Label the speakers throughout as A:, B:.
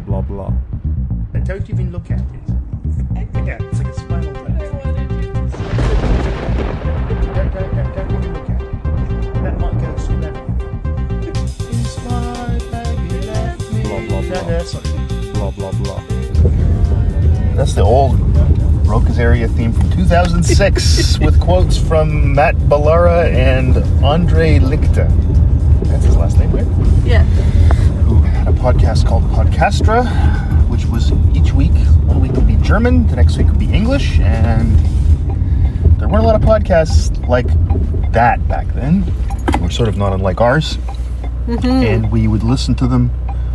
A: blah blah blah.
B: Don't even look at it. yeah, it's like a spinal tap. Don't, don't, don't, don't even look at it. That might go to that. Inspired, baby, left me.
A: Blah, blah, blah.
B: No, no, sorry.
A: Blah blah blah.
B: That's the old Rokas area theme from 2006 with quotes from Matt Ballara and Andre Lichte. That's his last name, right?
C: Yeah.
B: Who had a podcast called Podcastra, which was each week. One week would be German, the next week would be English, and there weren't a lot of podcasts like that back then. We're sort of not unlike ours, and we would listen to them.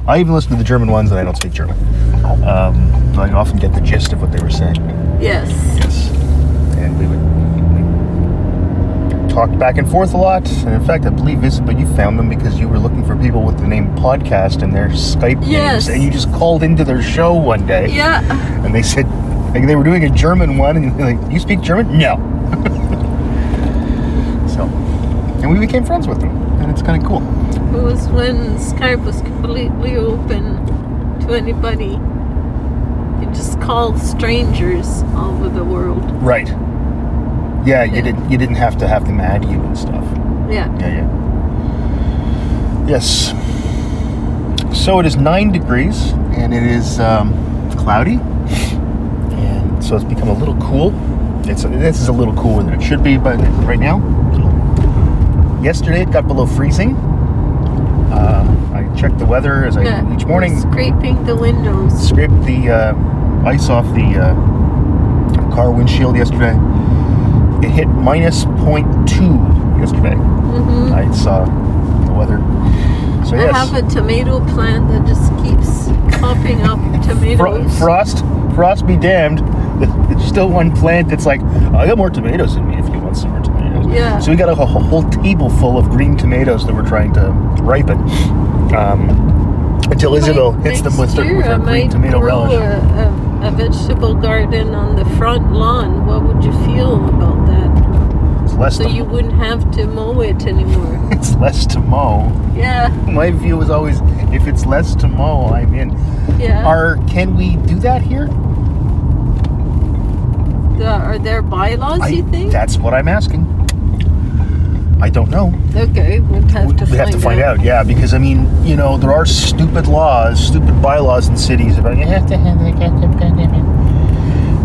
B: I even listen to the German ones, and I don't speak German. Um, but I often get the gist of what they were saying.
C: Yes.
B: Yes. And we would we talked back and forth a lot. And in fact, I believe this, but you found them because you were looking for people with the name podcast in their Skype
C: Yes.
B: names, and you just called into their show one day,
C: Yeah.
B: and they said like they were doing a German one, and you're like, "You speak German?" No. so, and we became friends with them, and it's kind of cool.
C: It was when Skype was completely open to anybody. You just called strangers all over the world.
B: Right. Yeah, you
C: Yeah.
B: didn't. You didn't have to have them add you and stuff.
C: Yeah.
B: Yeah, yeah. Yes. So it is nine degrees, and it is um, cloudy, and so it's become a little cool. It's this is a little cooler than it should be, but right now. Yesterday it got below freezing. Uh, I checked the weather as I
C: yeah.
B: each morning.
C: Scraping the windows.
B: Scraped the uh, ice off the uh, car windshield yesterday. It hit minus 0.2 yesterday.
C: hmm
B: I saw the weather. So
C: I have a tomato plant that just keeps popping up
B: Fro-
C: tomatoes.
B: frost, frost be damned. There's still one plant that's like, I got more tomatoes in me if you want some more tomatoes.
C: Yeah.
B: So we got a, whole- whole table full of green tomatoes that we're trying to ripen. Um, until Isabel hits them with her, with her green tomato relish.
C: A, a, a vegetable garden on the front lawn. What would you feel about that?
B: Less
C: So you wouldn't have to mow it anymore.
B: it's less to mow.
C: Yeah,
B: My view is always, if it's less to mow, I'm in.
C: yeah.
B: Are can we do that here?
C: The- are there bylaws?
B: I-
C: you think?
B: That's what I'm asking. I don't know.
C: okay, we'll have to
B: we have to find out. yeah, because I mean, you know, there are stupid laws, stupid bylaws in cities about you have to have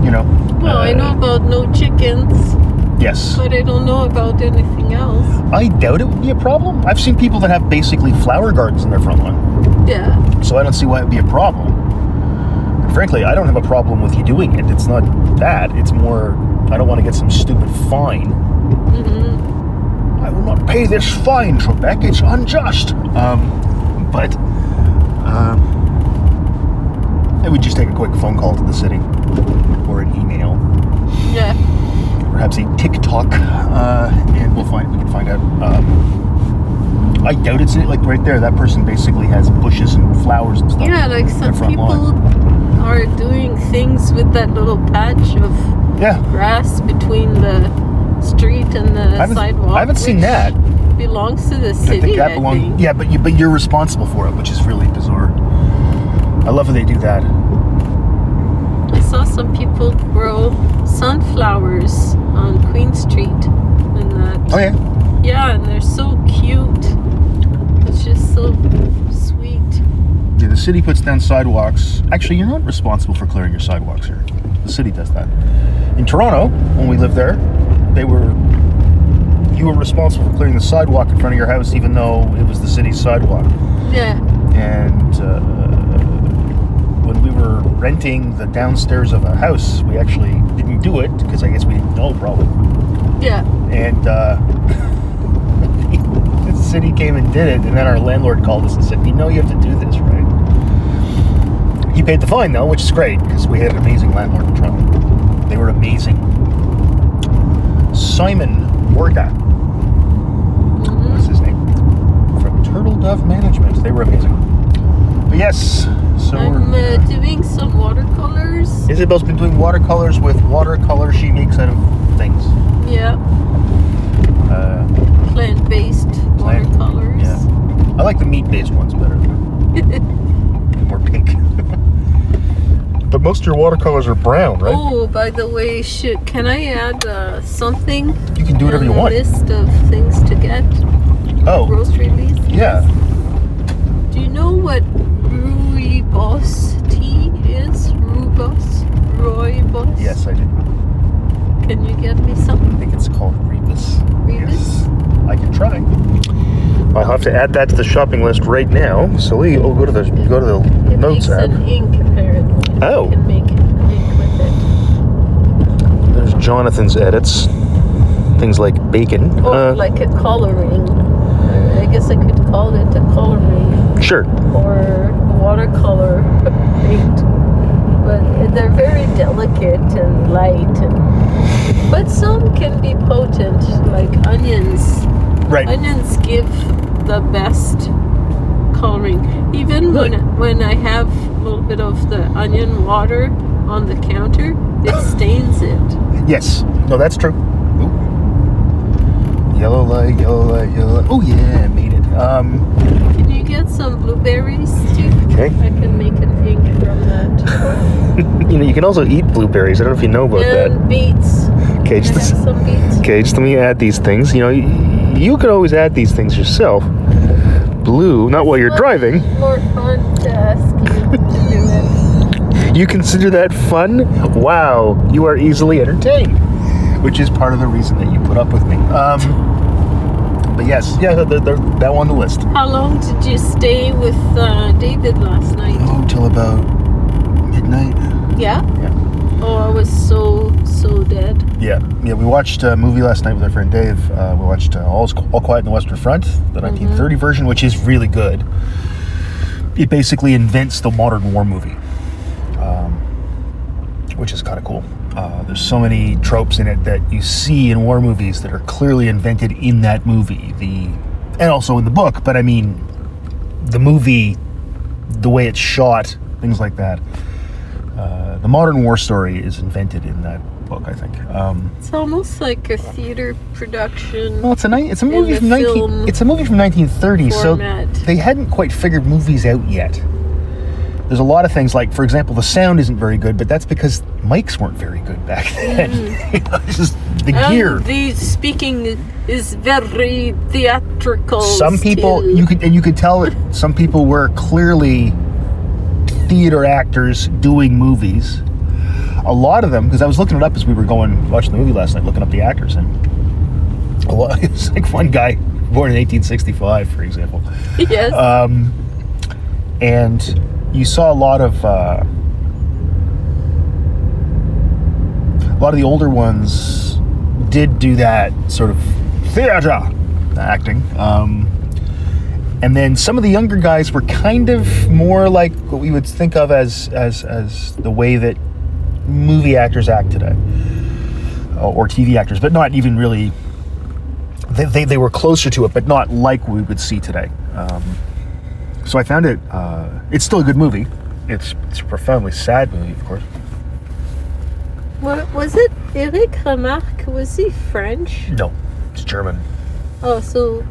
B: you know.
C: Well, I
B: uh,
C: know about no chickens,
B: Yes,
C: but I don't know about anything else.
B: I doubt it would be a problem. I've seen people that have basically flower gardens in their front lawn,
C: Yeah,
B: so I don't see why it would be a problem. And frankly, I don't have a problem with you doing it. It's not that. It's more I don't want to get some stupid fine.
C: Mm-hmm.
B: I will not pay this fine, Trebek. It's unjust. Um, but um, I would just take a quick phone call to the city or an email,
C: yeah.
B: Perhaps a TikTok, uh, and we'll find we can find out. Um, I doubt it's like right there. That person basically has bushes and flowers and stuff.
C: Yeah, like some people
B: lawn.
C: are doing things with that little patch of
B: Yeah,
C: grass between the street and the
B: I
C: sidewalk.
B: I haven't seen that.
C: Belongs to the city.
B: I think that
C: I
B: belongs.
C: think.
B: Yeah, but you but you're responsible for it, which is really bizarre. I love how they do that.
C: I saw some people grow sunflowers on Queen Street and that.
B: Oh yeah.
C: Yeah, and they're so cute. It's just so sweet.
B: Yeah, the city puts down sidewalks. Actually, you're not responsible for clearing your sidewalks here. The city does that. In Toronto, when we lived there, they were you were responsible for clearing the sidewalk in front of your house, even though it was the city's sidewalk.
C: Yeah.
B: And uh, when we were renting the downstairs of a house, we actually didn't do it because I guess we didn't know probably.
C: Yeah.
B: And uh, the city came and did it, and then our landlord called us and said, "You know, you have to do this, right?" He paid the fine though, which is great because we had an amazing landlord in Toronto. They were amazing. Simon Orga
C: Mhm.
B: was his name from Turtle Dove Management. They were amazing. But yes,
C: I'm uh, doing some watercolors.
B: Isabel's been doing watercolors with watercolor she makes out of things.
C: Yeah.
B: Uh,
C: Plant-based
B: Plant-
C: watercolors.
B: yeah. I like the meat-based ones better. More pink. But most of your watercolors are brown, right?
C: Oh, by the way, should can I add uh, something?
B: You can do whatever you want.
C: List of things to get.
B: Oh,
C: Grocery list.
B: yeah.
C: Do you know what rooibos tea is? Rooibos, rooibos.
B: Yes, I do.
C: Can you get me some?
B: I think it's called Rebus.
C: Rebus?
B: I can try. I'll have to add that to the shopping list right now. So we will go to the go to the
C: It
B: notes
C: makes
B: app.
C: an ink apparently.
B: Oh.
C: You can make an ink with it.
B: There's Jonathan's edits. Things like bacon.
C: Or
B: Uh,
C: like a coloring. I guess I could call it a coloring
B: sure.
C: or watercolor paint. But they're very delicate and light and but some can be potent, like onions.
B: Right.
C: Onions give the best coloring. Even when when I have a little bit of the onion water on the counter, it stains it.
B: Yes. No, that's true. Yellow light, yellow light, yellow light. Oh yeah, I made it. Um,
C: Can you get some blueberries too?
B: okay.
C: I can make an ink from that.
B: you know, you can also eat blueberries. I don't know if you know about that.
C: and beets.
B: Okay, just
C: some beets.
B: okay, just let me add these things. You know, you, you can always add these things yourself. Blue, not while you're
C: More-
B: driving.
C: More fun to ask you to do it.
B: You consider that fun? Wow, you are easily entertained, which is part of the reason that you put up with me. Um, but yes, yeah, they're, they're, that one on the list.
C: How long did you stay with uh, David last night?
B: Oh, till about midnight.
C: Yeah.
B: Yeah.
C: Oh, I was so so dead.
B: Yeah, yeah. We watched a movie last night with our friend Dave. Uh, we watched uh, All, All Quiet on the Western Front, the 1930 version, which is really good. It basically invents the modern war movie, um, which is kind of cool. Uh, there's so many tropes in it that you see in war movies that are clearly invented in that movie. The and also in the book, but I mean, the movie, the way it's shot, things like that. Uh, the modern war story is invented in that book, I think. Um,
C: It's almost like a theater production
B: well, it's a ni- it's a movie from nineteen it's a movie from 1930,
C: format.
B: so they hadn't quite figured movies out yet. There's a lot of things like, for example, the sound isn't very good, but that's because mics weren't very good back then. you know, it's just the
C: Mm. and
B: gear.
C: the speaking is very theatrical.
B: Some people
C: still.
B: you could and you could tell that some people were clearly theater actors doing movies. A lot of them, because I was looking it up as we were going watching the movie last night, looking up the actors, and a lot, it's like one guy born in 1865, for example,
C: yes.
B: um, and you saw a lot of uh, a lot of the older ones did do that sort of theater acting. Um, and then some of the younger guys were kind of more like what we would think of as as as the way that movie actors act today, uh, or TV actors, but not even really. They, they, they were closer to it, but not like we would see today. Um, so I found it. Uh, it's still a good movie. It's it's a profoundly sad movie, of course.
C: What was it? Erich Remarque was he French?
B: No, it's German.
C: Oh, so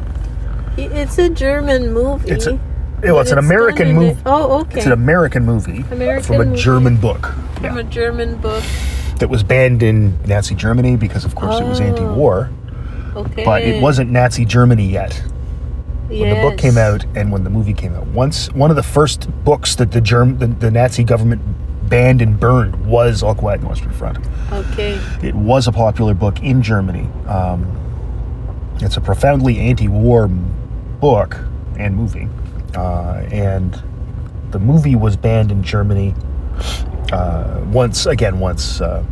C: it's a German movie.
B: It's a well, it's an American movie.
C: Oh, okay.
B: It's an American movie
C: American
B: from a
C: movie.
B: German book.
C: From
B: Yeah.
C: a German book.
B: that was banned in Nazi Germany because, of course, it was
C: Oh.
B: anti-war.
C: Okay.
B: But it wasn't Nazi Germany yet when the book came out and when the movie came out. Once one of the first books that the Germ the, the Nazi government banned and burned was All Quiet on the Western Front.
C: Okay.
B: It was a popular book in Germany. Um, it's a profoundly anti-war book and movie, uh, and the movie was banned in Germany uh, once again once uh,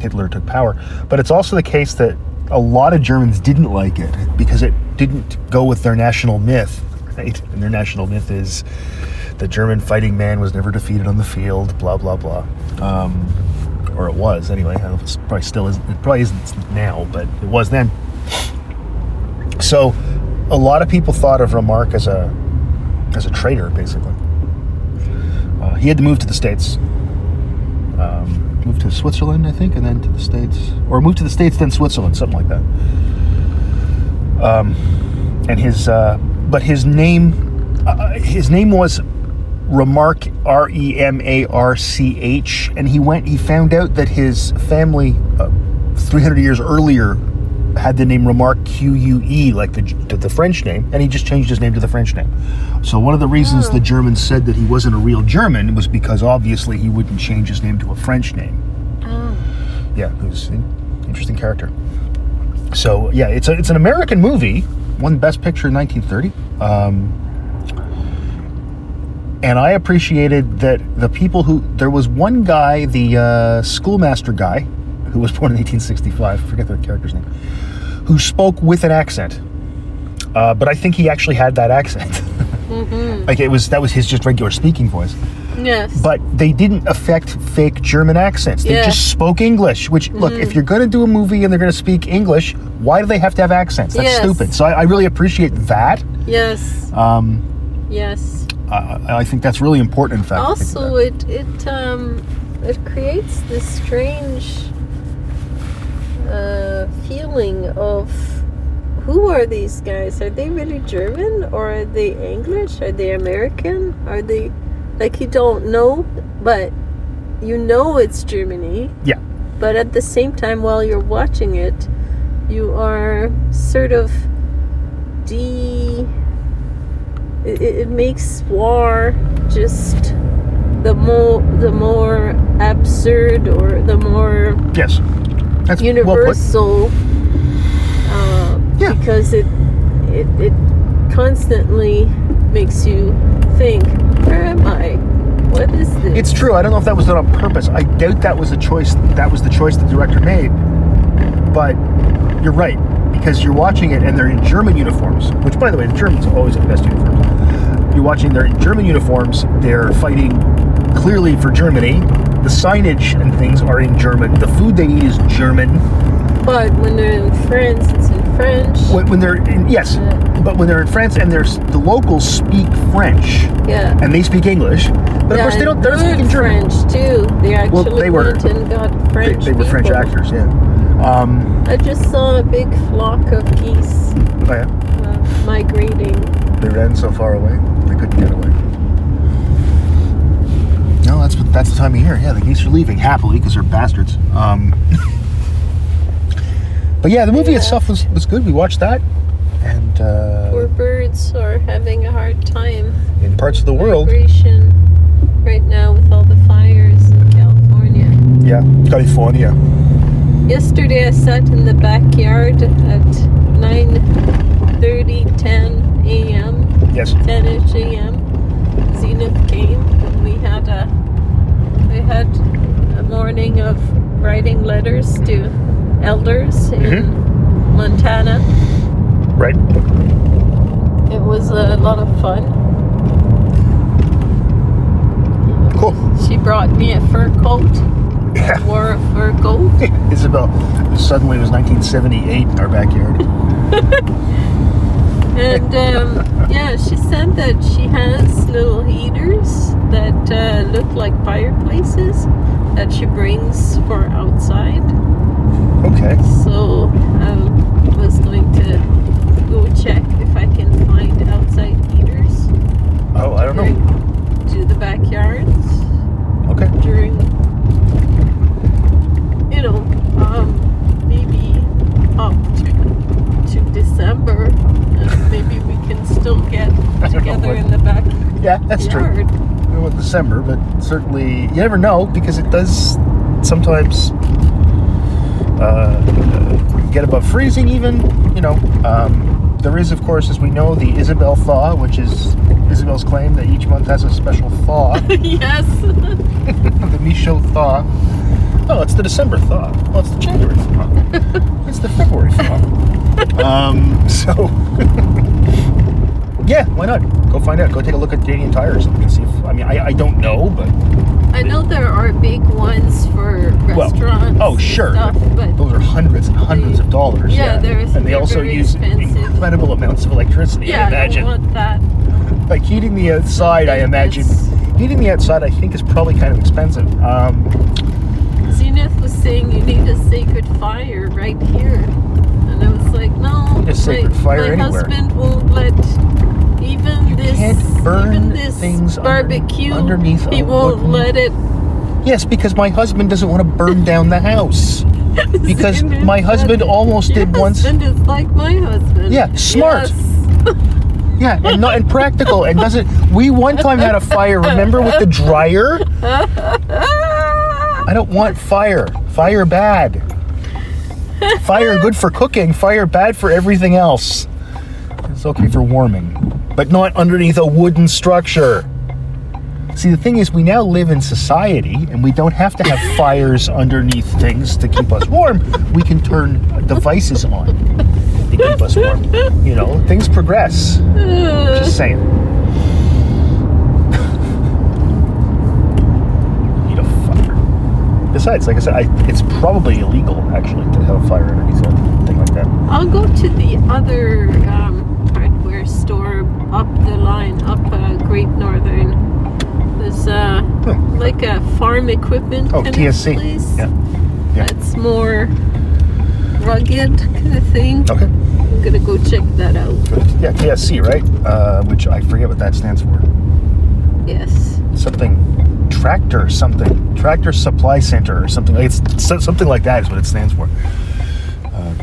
B: Hitler took power. But it's also the case that a lot of Germans didn't like it because it didn't go with their national myth, right? And their national myth is the German fighting man was never defeated on the field, blah blah blah. Um, or it was anyway. I don't know if it's probably still isn't. It probably isn't now, but it was then. So, a lot of people thought of Remarque as a as a traitor, basically. Uh, he had to move to the states. Um, moved to Switzerland, I think, and then to the states, or moved to the states, then Switzerland, something like that. Um, and his, uh, but his name, uh, his name was Remark R E M A R C H, and he went. He found out that his family, uh, 300 years earlier, had the name Remark Q U E, like the the French name, and he just changed his name to the French name. So one of the reasons
C: Oh.
B: the Germans said that he wasn't a real German was because obviously he wouldn't change his name to a French name.
C: Oh.
B: Yeah, he was an interesting character. So yeah, it's a, it's an American movie, won Best Picture in 1930. Um, and I appreciated that the people who there was one guy, the uh, schoolmaster guy, who was born in 1865. I forget the character's name, who spoke with an accent. Uh, but I think he actually had that accent. like it was that was his just regular speaking voice.
C: Yes.
B: But they didn't affect fake German accents. They just spoke English. Which look, if you're going to do a movie and they're going to speak English, why do they have to have accents? That's
C: Yes.
B: stupid. So I, I really appreciate that.
C: yes.
B: Um,
C: Yes.
B: I, I think that's really important. In fact,
C: Also, it it um it creates this strange uh, feeling of who are these guys? Are they really German or are they English? Are they American? Are they like you don't know, but you know it's Germany.
B: yeah,
C: But at the same time, while you're watching it, you are sort of de. It, it it makes war just the more the more absurd or the more
B: yes, that's well
C: universal. uh,
B: Yeah.
C: Because it it it constantly makes you think, where am I? What is this?
B: It's true. I don't know if that was done on purpose. I doubt that was a choice. That was the choice the director made. But you're right because you're watching it and they're in German uniforms. Which, by the way, the Germans always have the best uniforms. You're watching they're in German uniforms. They're fighting clearly for Germany. The signage and things are in German. The food they eat is German.
C: But when they're in France, it's in French.
B: When, when they're in, yes,
C: Yeah.
B: but when they're in France and there's the locals speak French
C: Yeah.
B: and they speak English. But of course they don't. They're speaking German.
C: French too. They actually
B: Well, they were-
C: and got French.
B: they were French actors. Yeah. Um,
C: I just saw a big flock of geese
B: oh yeah.
C: uh, migrating.
B: They ran so far away, they couldn't get away. No, that's what that's the time of year. Yeah, the geese are leaving happily because they're bastards. Um, but yeah, the movie
C: Yeah.
B: itself was, was good. We watched that, and
C: Poor
B: uh,
C: birds are having a hard time.
B: in parts of the world,
C: right now with all the fires in California.
B: yeah, California.
C: Yesterday I sat in the backyard at 9:30, 10 a.m.
B: Yes,
C: 10ish a.m. Zenith came we had a we had a morning of writing letters to elders in
B: Mm-hmm.
C: Montana.
B: right.
C: It was a lot of fun.
B: Cool.
C: She brought me a fur coat.
B: Yeah.
C: Wore a fur coat.
B: Isabel. Suddenly it was 1978 in our backyard.
C: And um, yeah, she said that she has little heaters that uh, look like fireplaces that she brings for outside.
B: Okay.
C: So I was going to go check if I can find outside heaters
B: Oh, I don't know.
C: to the backyards
B: Okay.
C: during, you know, um, maybe up to, to December. And maybe we can still get
B: know
C: together
B: what-
C: in the backyard.
B: Yeah, that's true. I don't know what December, but certainly you never know because it does sometimes uh, get above freezing. Even you know, um, there is of course, as we know, the Isabel thaw, which is Isabel's claim that each month has a special thaw,
C: yes.
B: the Michaud thaw. Oh, it's the December thaw. Oh, it's the January thaw. it's the February thaw. um, so. Yeah, why not? Go find out. Go take a look at Canadian tires and see if. I mean, I, I don't know, but
C: I know there are big ones for
B: Well,
C: restaurants.
B: oh,
C: and
B: sure,
C: Stuff, but
B: those are hundreds and hundreds of dollars.
C: Yeah, there's-
B: and they also use
C: expensive.
B: incredible amounts of electricity.
C: yeah,
B: I imagine.
C: I want that.
B: like heating the outside, I imagine. Heating the outside, I think, is probably kind of expensive. Um,
C: Zenith was saying you need a sacred fire right here, and I was like, no.
B: Need a sacred
C: my,
B: fire
C: my
B: anywhere.
C: husband won't let even
B: You
C: this
B: can't burn
C: even this
B: things under-
C: barbecue.
B: underneath
C: He won't let it.
B: Yes, because my husband doesn't want to burn down the house. Because my husband almost did once.
C: husband is like my husband.
B: Yeah, smart.
C: Yes.
B: Yeah, and not and practical and doesn't. We one time had a fire. Remember with the dryer? I don't want fire. Fire bad. Fire good for cooking. Fire bad for everything else. It's okay for warming, but not underneath a wooden structure. See, the thing is, we now live in society and we don't have to have fires underneath things to keep us warm. We can turn devices on to keep us warm. You know, things progress. Just saying. Need a fire. Besides, like I said, I, it's probably illegal actually to have a fire underneath a thing like that.
C: I'll go to the other um, hardware store up the line, up uh, Great Northern. There's uh,
B: Hmm.
C: like a farm equipment
B: Oh,
C: kind
B: TSC.
C: of place.
B: Yeah. Yeah.
C: That's more rugged kind of thing.
B: Okay.
C: I'm gonna go check that out.
B: Good. Yeah, TSC, right? Uh, which I forget what that stands for.
C: Yes.
B: Something tractor something tractor supply center or something. It's something like that is what it stands for. Um,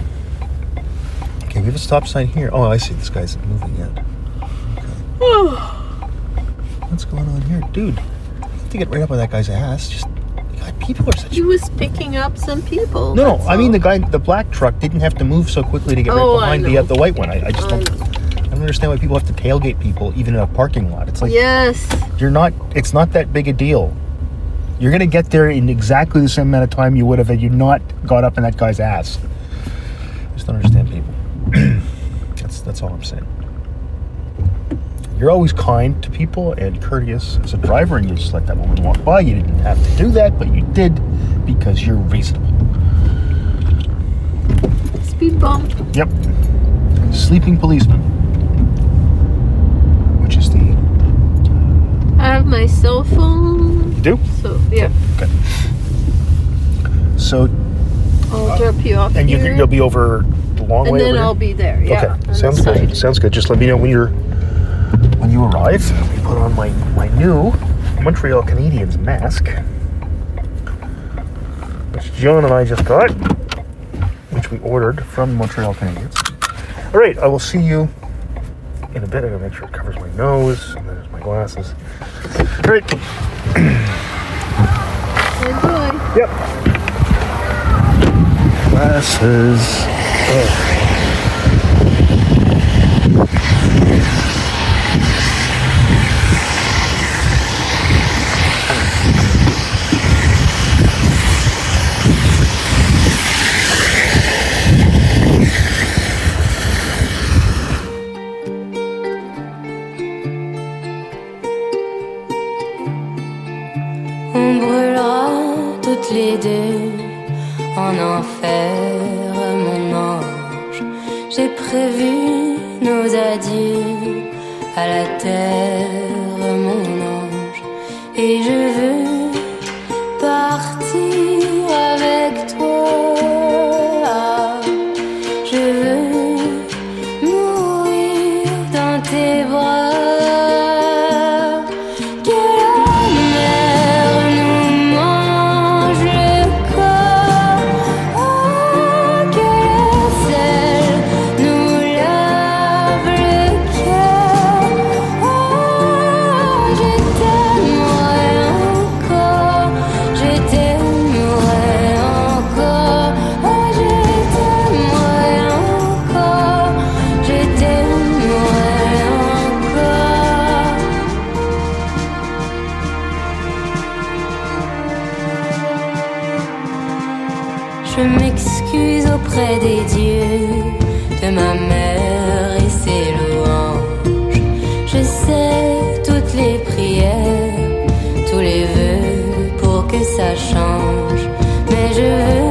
B: okay, we have a stop sign here. Oh, I see. This guy's moving yet. What's going on here, dude? You have to get right up on that guy's ass. Just God, people are such.
C: he was picking up some people.
B: No, no.
C: that's
B: I mean
C: all.
B: the guy, the black truck, didn't have to move so quickly to get
C: Oh,
B: right behind the
C: know.
B: uh, the white one. I, I just
C: I
B: don't.
C: know.
B: I don't understand why people have to tailgate people even in a parking lot. It's like
C: Yes.
B: you're not. It's not that big a deal. You're gonna get there in exactly the same amount of time you would have had you not got up in that guy's ass. I just don't understand people. that's that's all I'm saying. You're always kind to people and courteous as a driver, and you just let that woman walk by. You didn't have to do that, but you did because you're reasonable.
C: Speed bump.
B: Yep. Sleeping policeman. Which is the.
C: I have my cell phone.
B: You do?
C: So yeah,
B: Okay. So,
C: I'll drop you off
B: and you,
C: here,
B: you'll be over the long
C: and
B: way And then?
C: I'll be there. Yeah.
B: okay.
C: the
B: Sounds good. Sounds good. Just let me know when you're you arrive. Let me put on my my new Montreal Canadiens mask, which John and I just got, which we ordered from Montreal Canadiens. All right. I will see you in a bit. I gotta make sure it covers my nose. And there's my glasses. All right.
C: Enjoy.
B: Yep. Glasses. Ugh.
A: Toutes les prières, tous les vœux pour que ça change. Mais je veux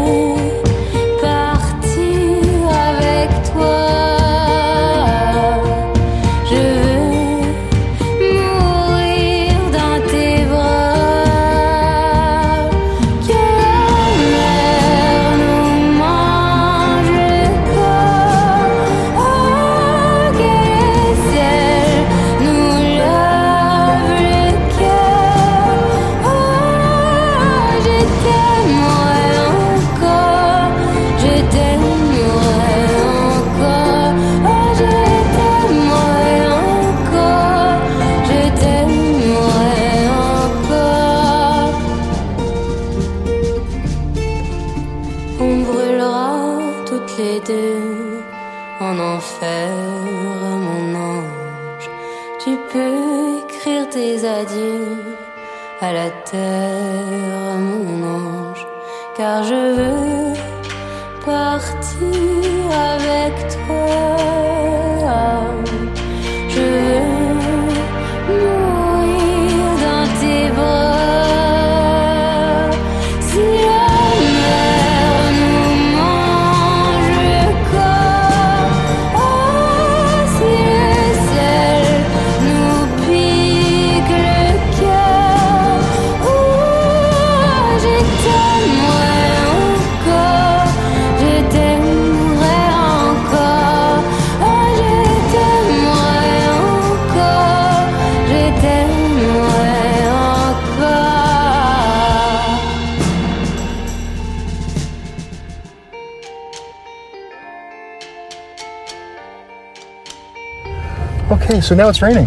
B: Okay, so now it's raining.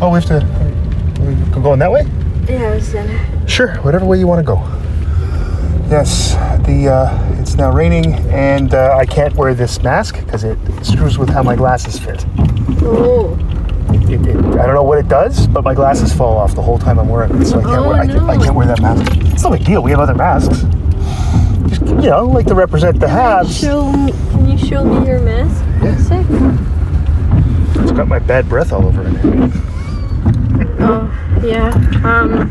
B: Oh, we have to we go in that way?
C: Yeah, I was gonna.
B: Sure, whatever way you want to go. Yes, the uh, it's now raining, and uh, I can't wear this mask because it screws with how my glasses fit.
C: Oh,
B: It, it, I don't know what it does, but my glasses fall off the whole time I'm wearing it, so I can't
C: Oh,
B: wear I, can't, I can't wear that mask. It's no big deal. We have other masks. Just you know, like to represent the haves.
C: show can you show me your mask? sec?
B: It's got my bad breath all over it.
C: Oh, yeah. Um,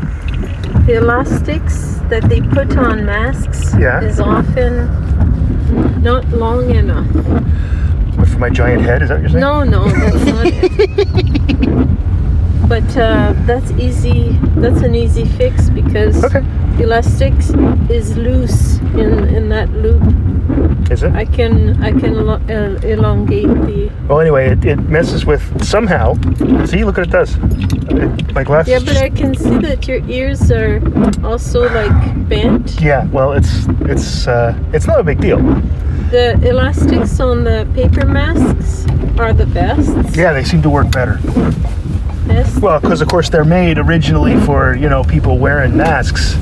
C: the elastics that they put on masks
B: Yeah.
C: is often not long enough.
B: But for my giant head, is that what you're saying?
C: No, no, that's not it. But uh, that's easy. That's an easy fix because
B: Okay.
C: elastics is loose in in that loop.
B: Is it?
C: I can I can el- elongate the.
B: Well, anyway, it, it messes with somehow. See, look what it does. It- my glasses.
C: Yeah, but I can see that your ears are also like bent.
B: Yeah, well, it's it's uh, it's not a big deal.
C: The elastics on the paper masks are the best.
B: Yeah, they seem to work better.
C: Best.
B: Well, because of course they're made originally for you know people wearing masks.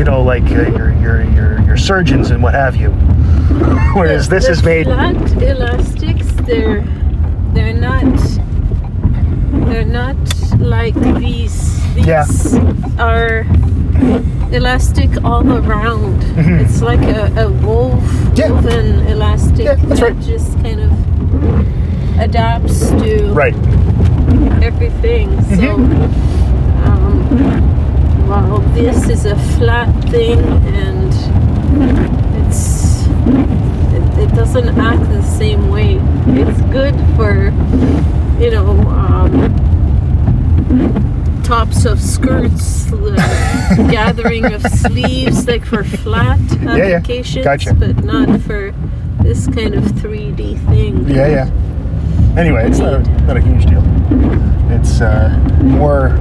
B: You know, like uh, your your your your surgeons and what have you. Whereas
C: The-
B: this
C: the
B: is made.
C: flat elastics. They're they're not they're not like these. These
B: Yeah.
C: are elastic all around.
B: Mhm.
C: It's like a, a wove,
B: Yeah.
C: woven elastic
B: Yeah,
C: that
B: right.
C: just kind of adapts to
B: Right.
C: everything. So,
B: Mm-hmm.
C: Well, this is a flat thing, and it's it, it doesn't act the same way. It's good for you know um, tops of skirts, the gathering of sleeves, like for flat
B: yeah.
C: applications,
B: Gotcha.
C: but not for this kind of 3D thing.
B: Yeah, yeah. Anyway, it's not a, not a huge deal. It's uh, more.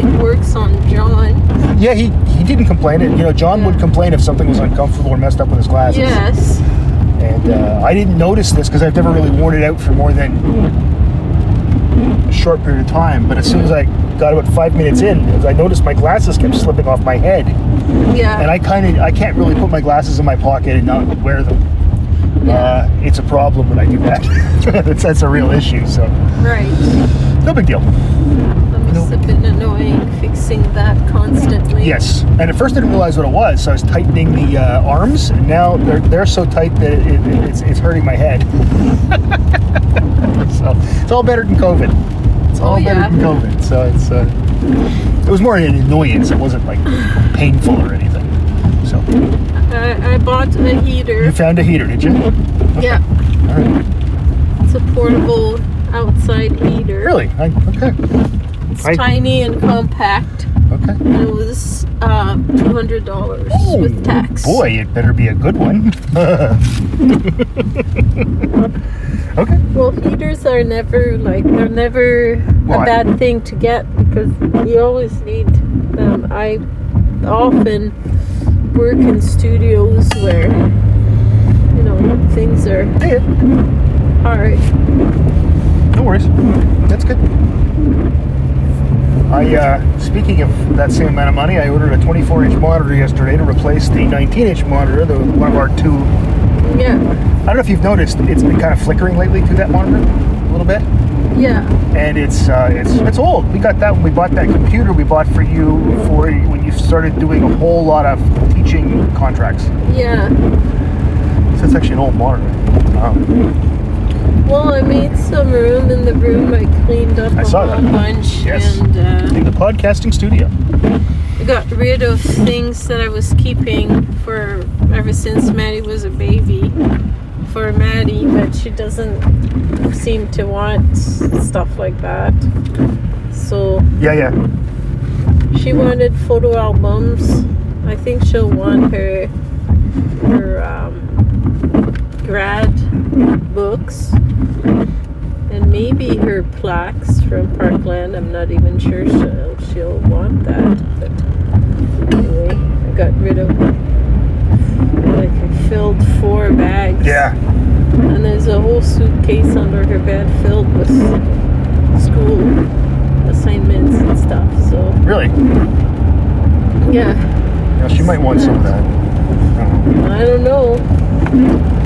C: It works on John.
B: Yeah, he he didn't complain. It you know John would complain if something was uncomfortable or messed up with his glasses.
C: Yes.
B: And uh, I didn't notice this because I've never really worn it out for more than a short period of time. But as soon as I got about five minutes in, I noticed my glasses kept slipping off my head,
C: Yeah.
B: and I kind of I can't really put my glasses in my pocket and not wear them. Uh, it's a problem when I do that. that's, that's a real issue. So
C: right.
B: no big deal.
C: Must have been annoying fixing that constantly.
B: Yes, and at first I didn't realize what it was, so I was tightening the uh, arms, and now they're they're so tight that it, it, it's, it's hurting my head. so it's all better than COVID. It's all
C: Oh,
B: better than COVID. So it's uh, it was more an annoyance. It wasn't like painful or anything. So
C: I, I bought a heater.
B: you found a heater, did you?
C: Yeah.
B: All right.
C: It's a portable outside heater.
B: Really? I, okay.
C: It's
B: I-
C: tiny and compact.
B: Okay.
C: And it was uh, $200 with tax.
B: Oh, Boy, it better be a good one. okay.
C: Well, heaters are never like they're never a bad thing to get because you always need them. I often work in studios where you know things are
B: Yeah,
C: hard.
B: no worries. That's good. I, uh, speaking of that same amount of money, I ordered a 24 inch monitor yesterday to replace the 19 inch monitor, the one of our two.
C: Yeah.
B: I don't know if you've noticed, it's been kind of flickering lately through that monitor. a little bit,
C: Yeah.
B: and it's uh, it's it's old. We got that when we bought that computer we bought for you for when you started doing a whole lot of teaching contracts.
C: Yeah.
B: So it's actually an old monitor. Um,
C: Well, I made some room in the room. I cleaned up
B: I
C: a
B: saw
C: whole
B: that.
C: bunch
B: Yes.
C: and uh,
B: in the podcasting studio.
C: I got rid of things that I was keeping for ever since Maddie was a baby for Maddie, but she doesn't seem to want stuff like that. So
B: Yeah, yeah.
C: she wanted photo albums. I think she'll want her her um, grad books and maybe her plaques from Parkland. I'm not even sure she'll she'll want that. But anyway, I got rid of like I filled four bags.
B: Yeah.
C: And there's a whole suitcase under her bed filled with school assignments and stuff. So
B: Really?
C: yeah.
B: Yeah, she might want some of that. I don't know.
C: I don't know.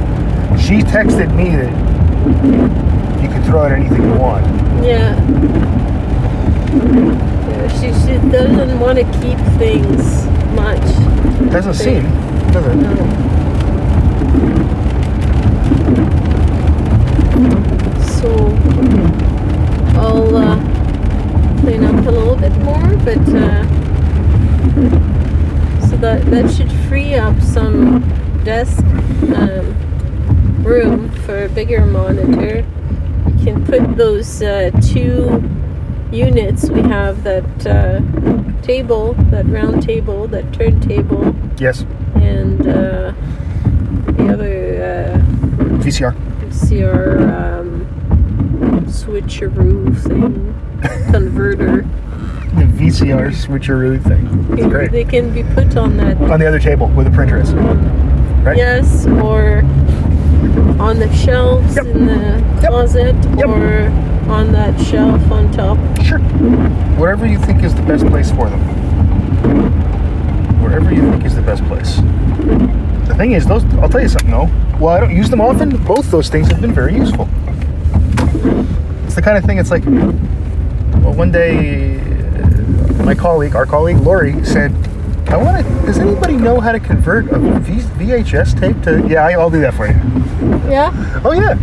B: She texted me that you can throw out anything you want.
C: Yeah. yeah she, she doesn't want to keep things much.
B: Doesn't seem, does it?
C: No. So I'll uh, clean up a little bit more, but uh, so that that should free up some desk um, room for a bigger monitor. You can put those uh, two units we have that uh, table, that round table, that turntable,
B: Yes.
C: and uh, the other
B: VCR.
C: uh, CR um, switcheroo thing, converter.
B: The VCR switcheroo thing. It's great.
C: They can be put on that,
B: On the other table where the printer is. Right?
C: yes, or on the shelves
B: Yep.
C: in the
B: Yep.
C: closet,
B: Yep.
C: or on that shelf on top.
B: Sure. Wherever you think is the best place for them. Wherever you think is the best place. The thing is, those. I'll tell you something though. Well, I don't use them often, both those things have been very useful. It's the kind of thing. It's like, well, one day, uh, my colleague, our colleague Lori, said, "I want to. Does anybody know how to convert a v- VHS tape to? Yeah, I- I'll do that for you.
C: Yeah,
B: Oh yeah.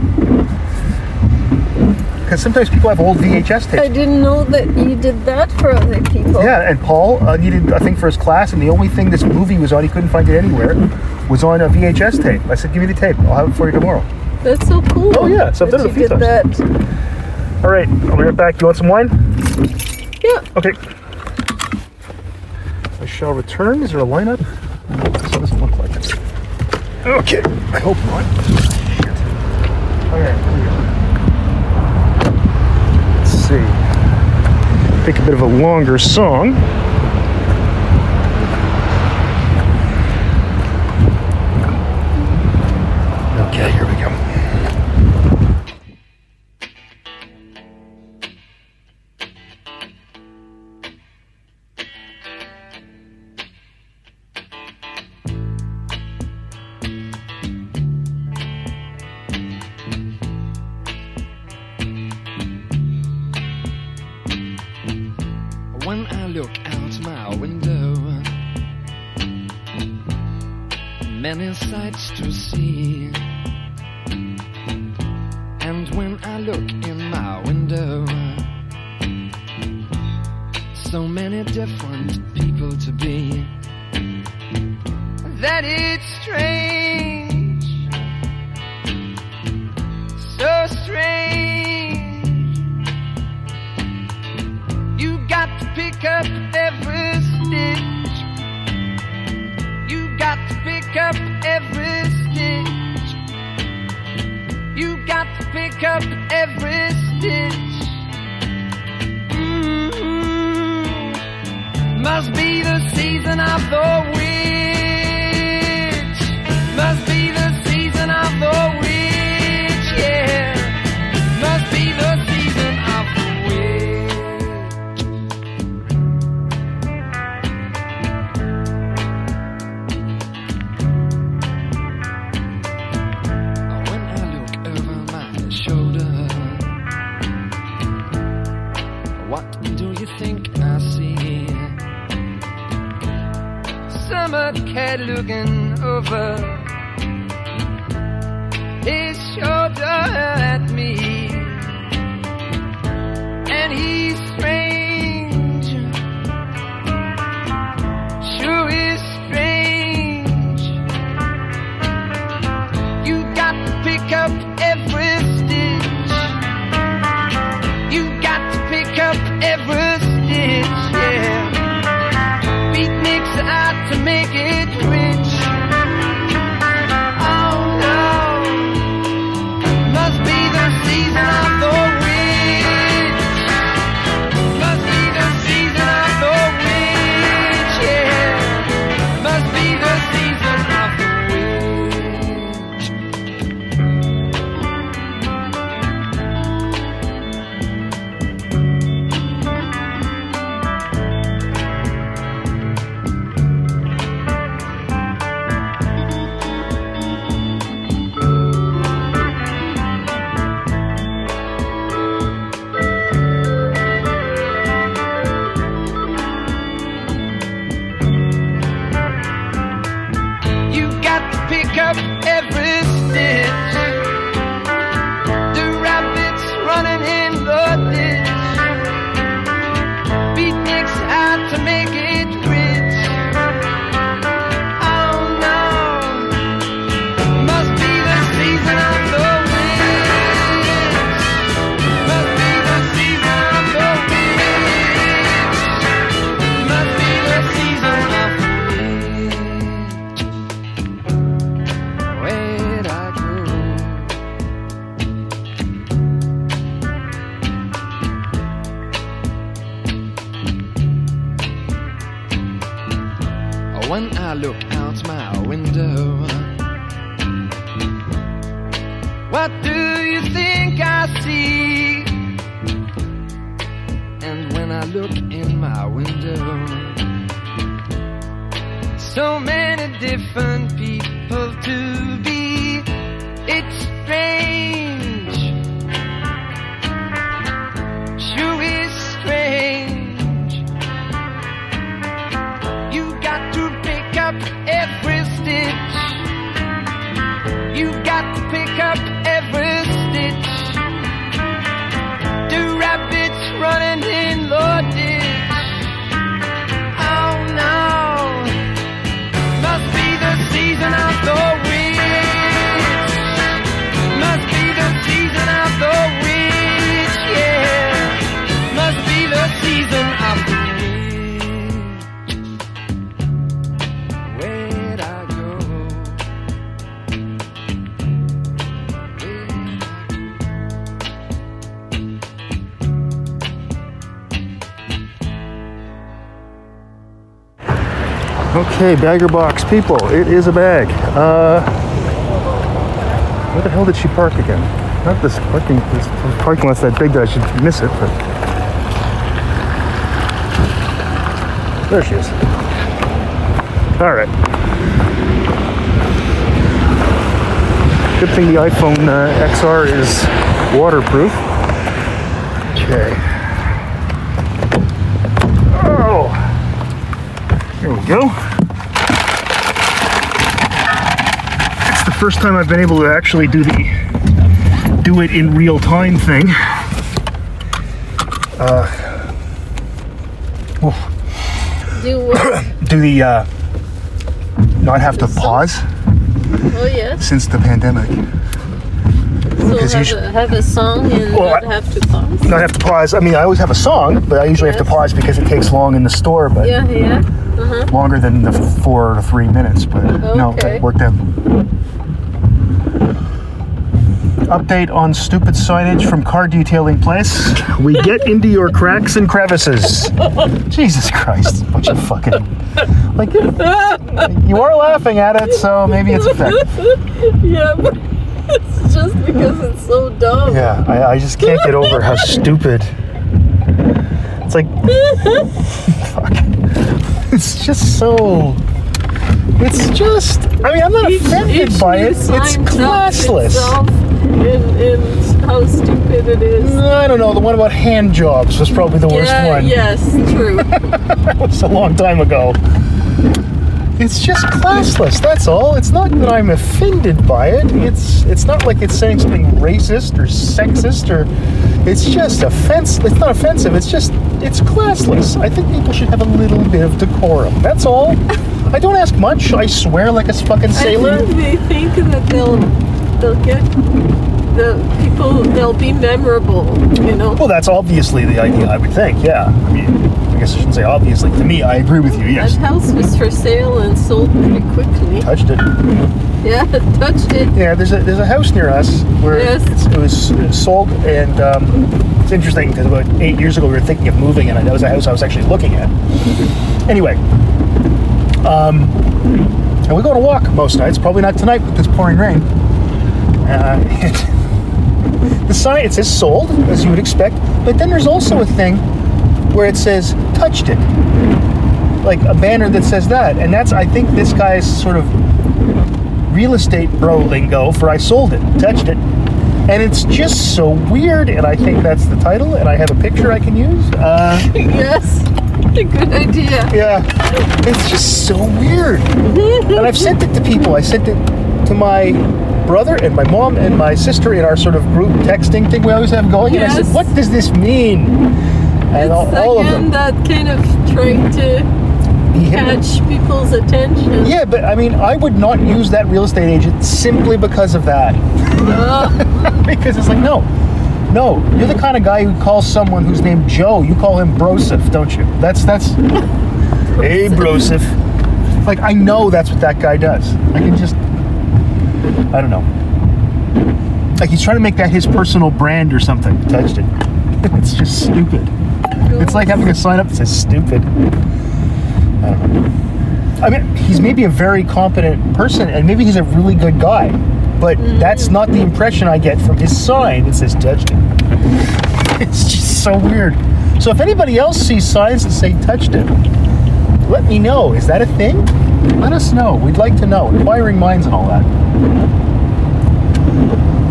B: Because sometimes people have old VHS tapes.
C: I didn't know that you did that for other people.
B: Yeah, and Paul uh, needed a thing for his class, and the only thing this movie was on, he couldn't find it anywhere, was on a VHS tape. I said, "Give me the tape. I'll have it for you tomorrow."
C: That's so cool.
B: Oh, yeah, so I've done it a few times.
C: that.
B: All right, I'll be right back. You want some wine?
C: Yeah.
B: Okay. Shall return. Is there a lineup? This doesn't look like it. Okay, I hope not. Here we go. Let's see. Pick a bit of a longer song.
D: When I look out my window, many sights to see. And when I look in my window, so many different people to be. That it's strange, pick up every stitch. You got to pick up every stitch. You got to pick up every stitch. Mm, Must be the season of the witch. Cat looking over up
B: Okay, bagger box people, it is a bag. Uh, where the hell did she park again? Not this parking. This parking lot's that big that I should miss it, but there she is. All right. Good thing the iPhone uh, XR is waterproof. Okay. Oh. Here we go. It's the first time I've been able to actually do the do it in real time thing. Uh.
C: Do
B: do the uh, not have to pause
C: Oh yes.
B: since the pandemic.
C: So have, a, have a song and
B: Well,
C: not
B: I-
C: have to pause.
B: Not have to pause. I mean, I always have a song, but I usually have to pause because it takes long in the store. But
C: Yeah, yeah. Uh-huh.
B: longer than the four or three minutes, but no,
C: Okay.
B: that worked out. Update on stupid signage from car detailing place. We get into your cracks and crevices. Jesus Christ, bunch of fucking like you are laughing at it, so maybe it's effective.
C: Yeah, but it's just because it's so dumb.
B: Yeah, I, I just can't get over how stupid. It's like, fuck. It's just so. It's just. I mean, I'm not
C: Each,
B: offended
C: each
B: by
C: new
B: it. It's
C: sign dumps
B: classless.
C: Itself In, in how stupid it is.
B: Mm, I don't know. The one about hand jobs was probably the worst
C: yeah,
B: one.
C: yes, true.
B: That was a long time ago. It's just classless. That's all. It's not that I'm offended by it. It's it's not like it's saying something racist or sexist or it's just offensive. It's not offensive. It's just it's classless. I think people should have a little bit of decorum. That's all. I don't ask much. I swear like a fucking sailor.
C: I think they think that they'll they'll get the people they'll be memorable, you know.
B: Well, that's obviously the idea. I would think. Yeah. I mean, I guess I shouldn't say obviously. To me, I agree with you. Yes.
C: That house was for sale and sold pretty quickly.
B: Touched it.
C: Yeah, touched it.
B: Yeah, there's a there's a house near us where
C: Yes.
B: it's, it was uh, sold, and um, it's interesting because about eight years ago we were thinking of moving, and that was a house I was actually looking at. Anyway, um, and we go on a walk most nights. Probably not tonight with this pouring rain. Uh, the it says sold, as you would expect, but then there's also a thing where it says touched it, like a banner that says that, and that's I think this guy's sort of real estate bro lingo for I sold it, touched it. And it's just so weird, and I think that's the title, and I have a picture I can use. Uh,
C: yes, a good idea.
B: yeah, it's just so weird. and I've sent it to people. I sent it to my brother and my mom and my sister in our sort of group texting thing we always have going. And I
C: Yes.
B: said, what does this mean? And all,
C: It's
B: all of
C: again
B: them.
C: that kind of trying to catch people's attention.
B: Yeah, but I mean, I would not use that real estate agent simply because of that.
C: Uh,
B: because it's like, no, no, you're the kind of guy who calls someone who's named Joe, you call him Broseph, don't you? That's that's. hey, Broseph. Like I know that's what that guy does. I can just, I don't know. Like he's trying to make that his personal brand or something. Touched it. it's just stupid. It's like having a sign up that says stupid. I don't know. I mean, he's maybe a very competent person, and maybe he's a really good guy, but that's not the impression I get from his sign that says touched it. It's just so weird. So if anybody else sees signs that say touched it, let me know. Is that a thing? Let us know. We'd like to know. Inquiring minds and all that.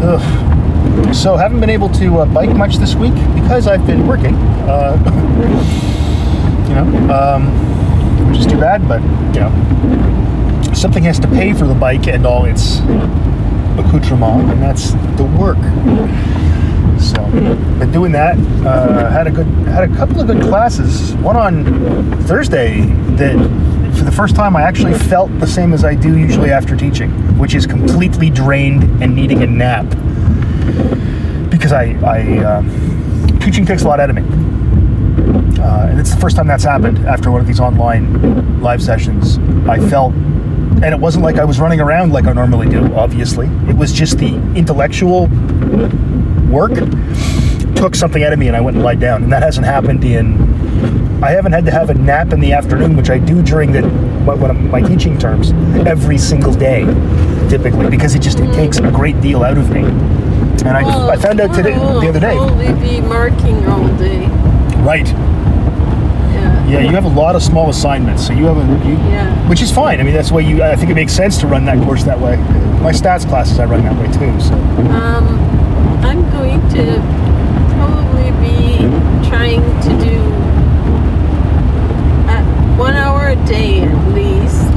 B: Ugh. So haven't been able to uh, bike much this week because I've been working. Uh, you know, um, which is too bad, but you know, something has to pay for the bike and all its accoutrement, and that's the work. So, been doing that. Uh, had a good, had a couple of good classes. One on Thursday that, for the first time, I actually felt the same as I do usually after teaching, which is completely drained and needing a nap. Because I, I um, teaching takes a lot out of me. Uh, and it's the first time that's happened after one of these online live sessions. I felt, and it wasn't like I was running around like I normally do, obviously. It was just the intellectual work took something out of me and I went and lied down. And that hasn't happened in, I haven't had to have a nap in the afternoon, which I do during the, what, what, my teaching terms, every single day, typically, because it just, it takes a great deal out of me. And I,
C: well,
B: I found out today, the other day.
C: I'll be marking all day.
B: Right.
C: Yeah.
B: Yeah, you have a lot of small assignments, so you have a, you,
C: Yeah.
B: which is fine. I mean, that's why you. I think it makes sense to run that course that way. My stats classes I run that way too. So
C: Um, I'm going to probably be trying to do at one hour a day at least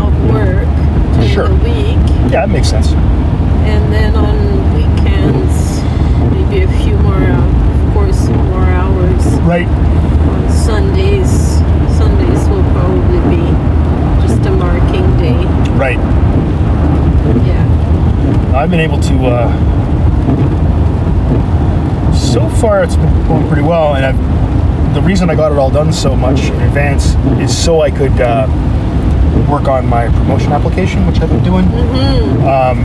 C: of work during
B: Sure.
C: the week,
B: yeah, that makes sense.
C: and then on weekends maybe a few more, of course, more hours.
B: Right.
C: On Sundays, Sundays will probably be just a marking day.
B: Right.
C: Yeah.
B: I've been able to. Uh, so far, it's been going pretty well, and I've. The reason I got it all done so much in advance is so I could uh, work on my promotion application, which I've been doing.
C: Mm-hmm.
B: Um,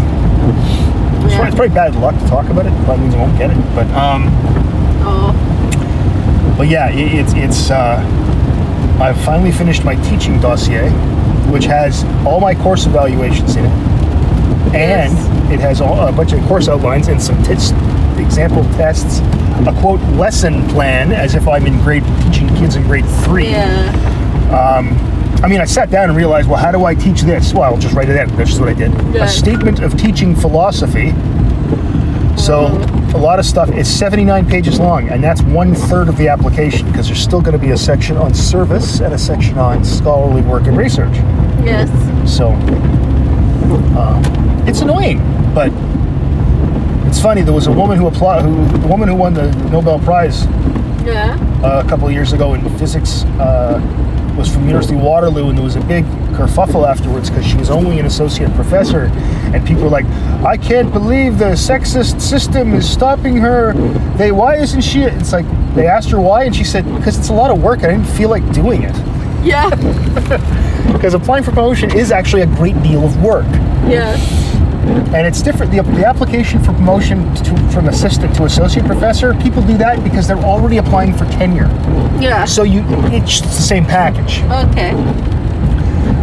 B: it's,
C: Yeah.
B: it's probably bad luck to talk about it. Probably means I won't get it, but um,
C: Oh,
B: But yeah, it, it's it's. Uh, I've finally finished my teaching dossier, which has all my course evaluations in it, and
C: Yes.
B: it has all, a bunch of course outlines and some tits, example tests, a quote lesson plan, as if I'm in grade teaching kids in grade three.
C: yeah.
B: I mean, I sat down and realized, well, how do I teach this? Well, I'll just write it in. That's just what I did.
C: Yeah.
B: A statement of teaching philosophy. So a lot of stuff. is 79 pages long, and that's one third of the application because there's still going to be a section on service and a section on scholarly work and research.
C: Yes.
B: So um, it's annoying, but it's funny. There was a woman who applied, who the woman who won the Nobel Prize
C: Yeah.
B: uh, a couple of years ago in physics uh, was from University of Waterloo, and there was a big kerfuffle afterwards because she was only an associate professor, and people were like, "I can't believe the sexist system is stopping her. They, why isn't she?" It's like they asked her why, and she said, "Because it's a lot of work. and I didn't feel like doing it."
C: Yeah.
B: Because applying for promotion is actually a great deal of work.
C: Yes.
B: And it's different. The, the application for promotion to, from assistant to associate professor, people do that because they're already applying for tenure.
C: Yeah.
B: So you, it's the same package.
C: Okay.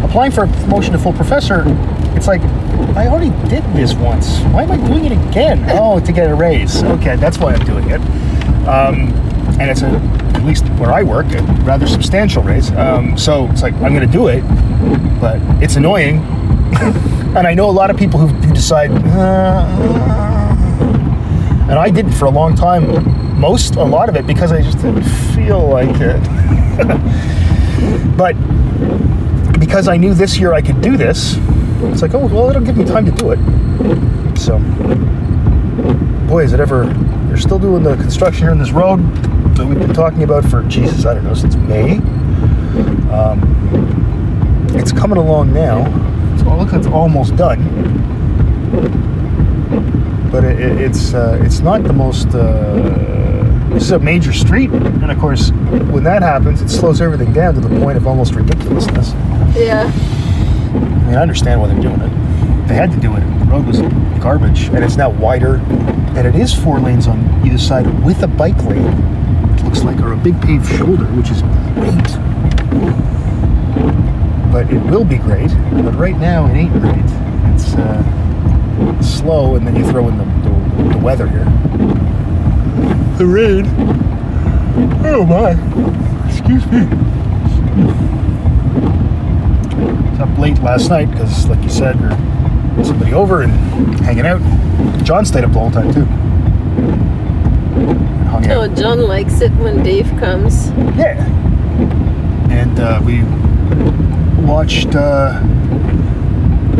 B: Applying for a promotion to full professor, it's like, I already did this once. Why am I doing it again? Oh, to get a raise. Okay, that's why I'm doing it. Um, and it's a, at least where I work, a rather substantial raise. Um, so it's like, I'm going to do it, but it's annoying. and I know a lot of people who, who decide, uh, and I didn't for a long time, most, a lot of it, because I just didn't feel like it. but because I knew this year I could do this, it's like, oh, well, it'll give me time to do it. So, boy, is it ever, they're still doing the construction here on this road that we've been talking about for, Jesus, I don't know, since May. Um, it's coming along now. Looks like it's almost done. But it, it, it's uh, it's not the most. Uh, this is a major street, and of course, when that happens, it slows everything down to the point of almost ridiculousness.
C: Yeah.
B: I mean, I understand why they're doing it. They had to do it. The road was garbage, and it's now wider, and it is four lanes on either side with a bike lane. It looks like, or a big paved shoulder, which is great. But it will be great. But right now, it ain't great. It's uh, slow, and then you throw in the, the, the weather here. The rain. Oh my! Excuse me. was up late last night because, like you said, there was somebody over and hanging out. John stayed up the whole time too. Hung
C: Oh. John likes it when Dave comes.
B: Yeah. And uh, we watched. Uh,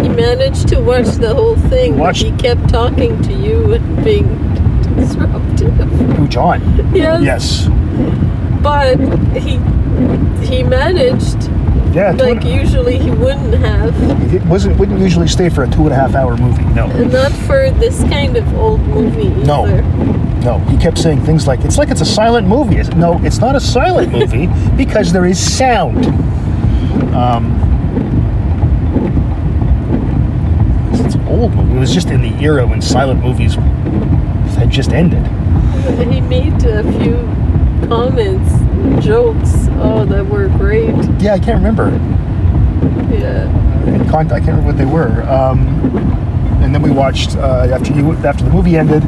C: He managed to watch the whole thing. but
B: Watched-
C: He kept talking to you and being disruptive.
B: who John?
C: Yes.
B: Yes.
C: But he he managed
B: Yeah.
C: like
B: and-
C: usually he wouldn't have.
B: it wasn't. Wouldn't usually stay for a two and a half hour movie. No.
C: And not for this kind of old movie
B: No.
C: either.
B: No. He kept saying things like, "It's like it's a silent movie." No, it's not a silent movie because there is sound. Um, it's an old movie. It was just in the era when silent movies had just ended.
C: He made a few comments, jokes. Oh, that were great.
B: Yeah, I can't remember.
C: Yeah.
B: In con- I can't remember what they were. Um, and then we watched uh, after you after the movie ended.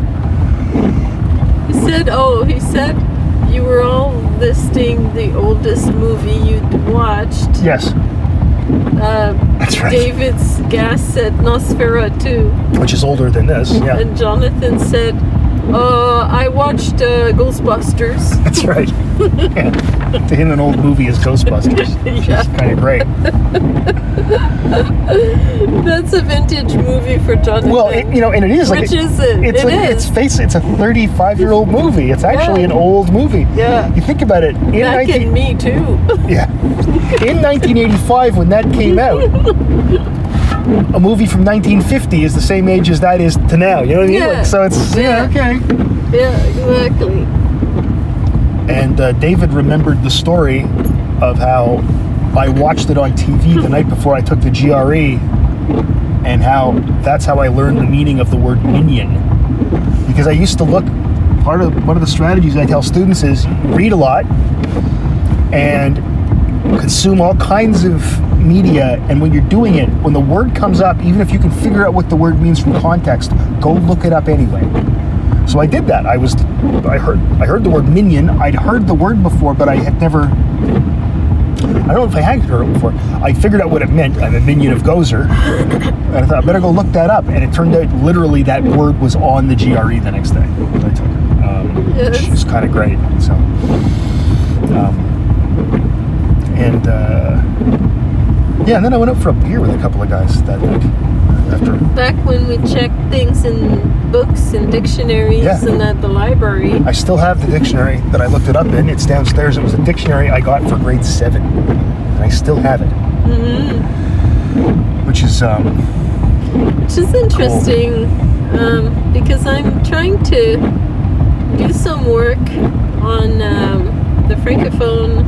C: He said, oh, he said you were all listing the oldest movie you'd watched.
B: Yes,
C: Uh,
B: that's right.
C: David's gas said Nosferatu,
B: Which is older than this. Yeah,
C: and Jonathan said, uh, I watched uh, Ghostbusters.
B: that's right. yeah. To him, an old movie is Ghostbusters. Which
C: Yeah.
B: is kind of great.
C: That's a vintage movie for Jonathan.
B: Well, it, you know, and it is like
C: Which is it?
B: It's
C: It
B: like,
C: is.
B: It's face. It's a 35 year old movie. It's actually
C: Yeah.
B: an old movie.
C: Yeah.
B: You think about it. In
C: Back
B: 19,
C: in me too.
B: Yeah. In 1985, when that came out, a movie from 1950 is the same age as that is to now. You know what I mean?
C: Yeah.
B: Like, so it's yeah,
C: Yeah.
B: okay.
C: yeah, exactly.
B: And uh, David remembered the story of how I watched it on TV the night before I took the GRE, and how that's how I learned the meaning of the word minion. Because I used to look. Part of one of the strategies I tell students is read a lot and consume all kinds of media. And when you're doing it, when the word comes up, even if you can figure out what the word means from context, go look it up anyway. So I did that. I was, I heard, I heard the word minion. I'd heard the word before, but I had never I don't know if I had heard it before. I figured out what it meant. I'm a minion of Gozer. And I thought, I better go look that up. And it turned out literally that word was on the GRE the next day I took it, um,
C: Yes.
B: which is kind of great. So, um, and uh, yeah, and then I went out for a beer with a couple of guys that night after.
C: Back when we checked things in books and dictionaries
B: Yeah.
C: and at the library.
B: I still have the dictionary that I looked it up in. It's downstairs. It was a dictionary I got for grade seven, and I still have it. Which is um,
C: Which is interesting um, because I'm trying to do some work on um, the Francophone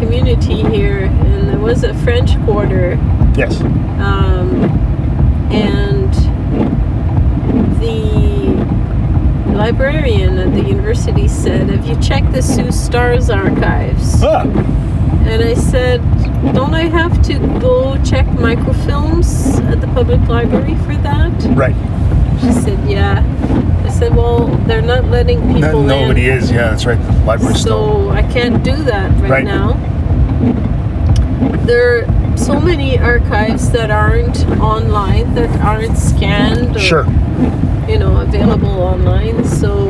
C: community here, and there was a French quarter,
B: yes,
C: um, and librarian at the university said, Have you checked the Sault Star's archives?
B: ah,
C: And I said, Don't I have to go check microfilms at the public library for that?
B: right.
C: She said, Yeah. I said, Well, they're not letting
B: No,
C: people
B: nobody
C: in.
B: is. Yeah, that's right. The library's still.
C: So I can't do that right,
B: Right.
C: now. There are so many archives that aren't online, that aren't scanned or
B: Sure.
C: you know, available online. So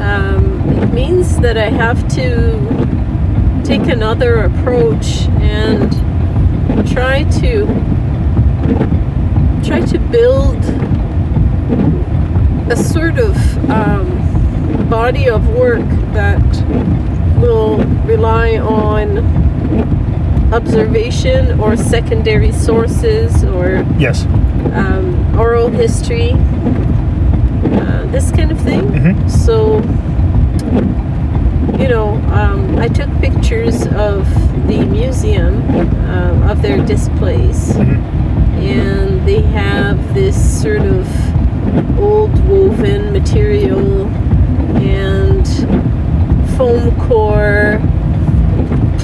C: um, it means that I have to take another approach and try to try to build a sort of um, body of work that will rely on observation or secondary sources or
B: Yes.
C: um, oral history, uh, this kind of thing.
B: Mhm.
C: So, you know, um, I took pictures of the museum uh, of their displays,
B: Mhm.
C: and they have this sort of old woven material and foam core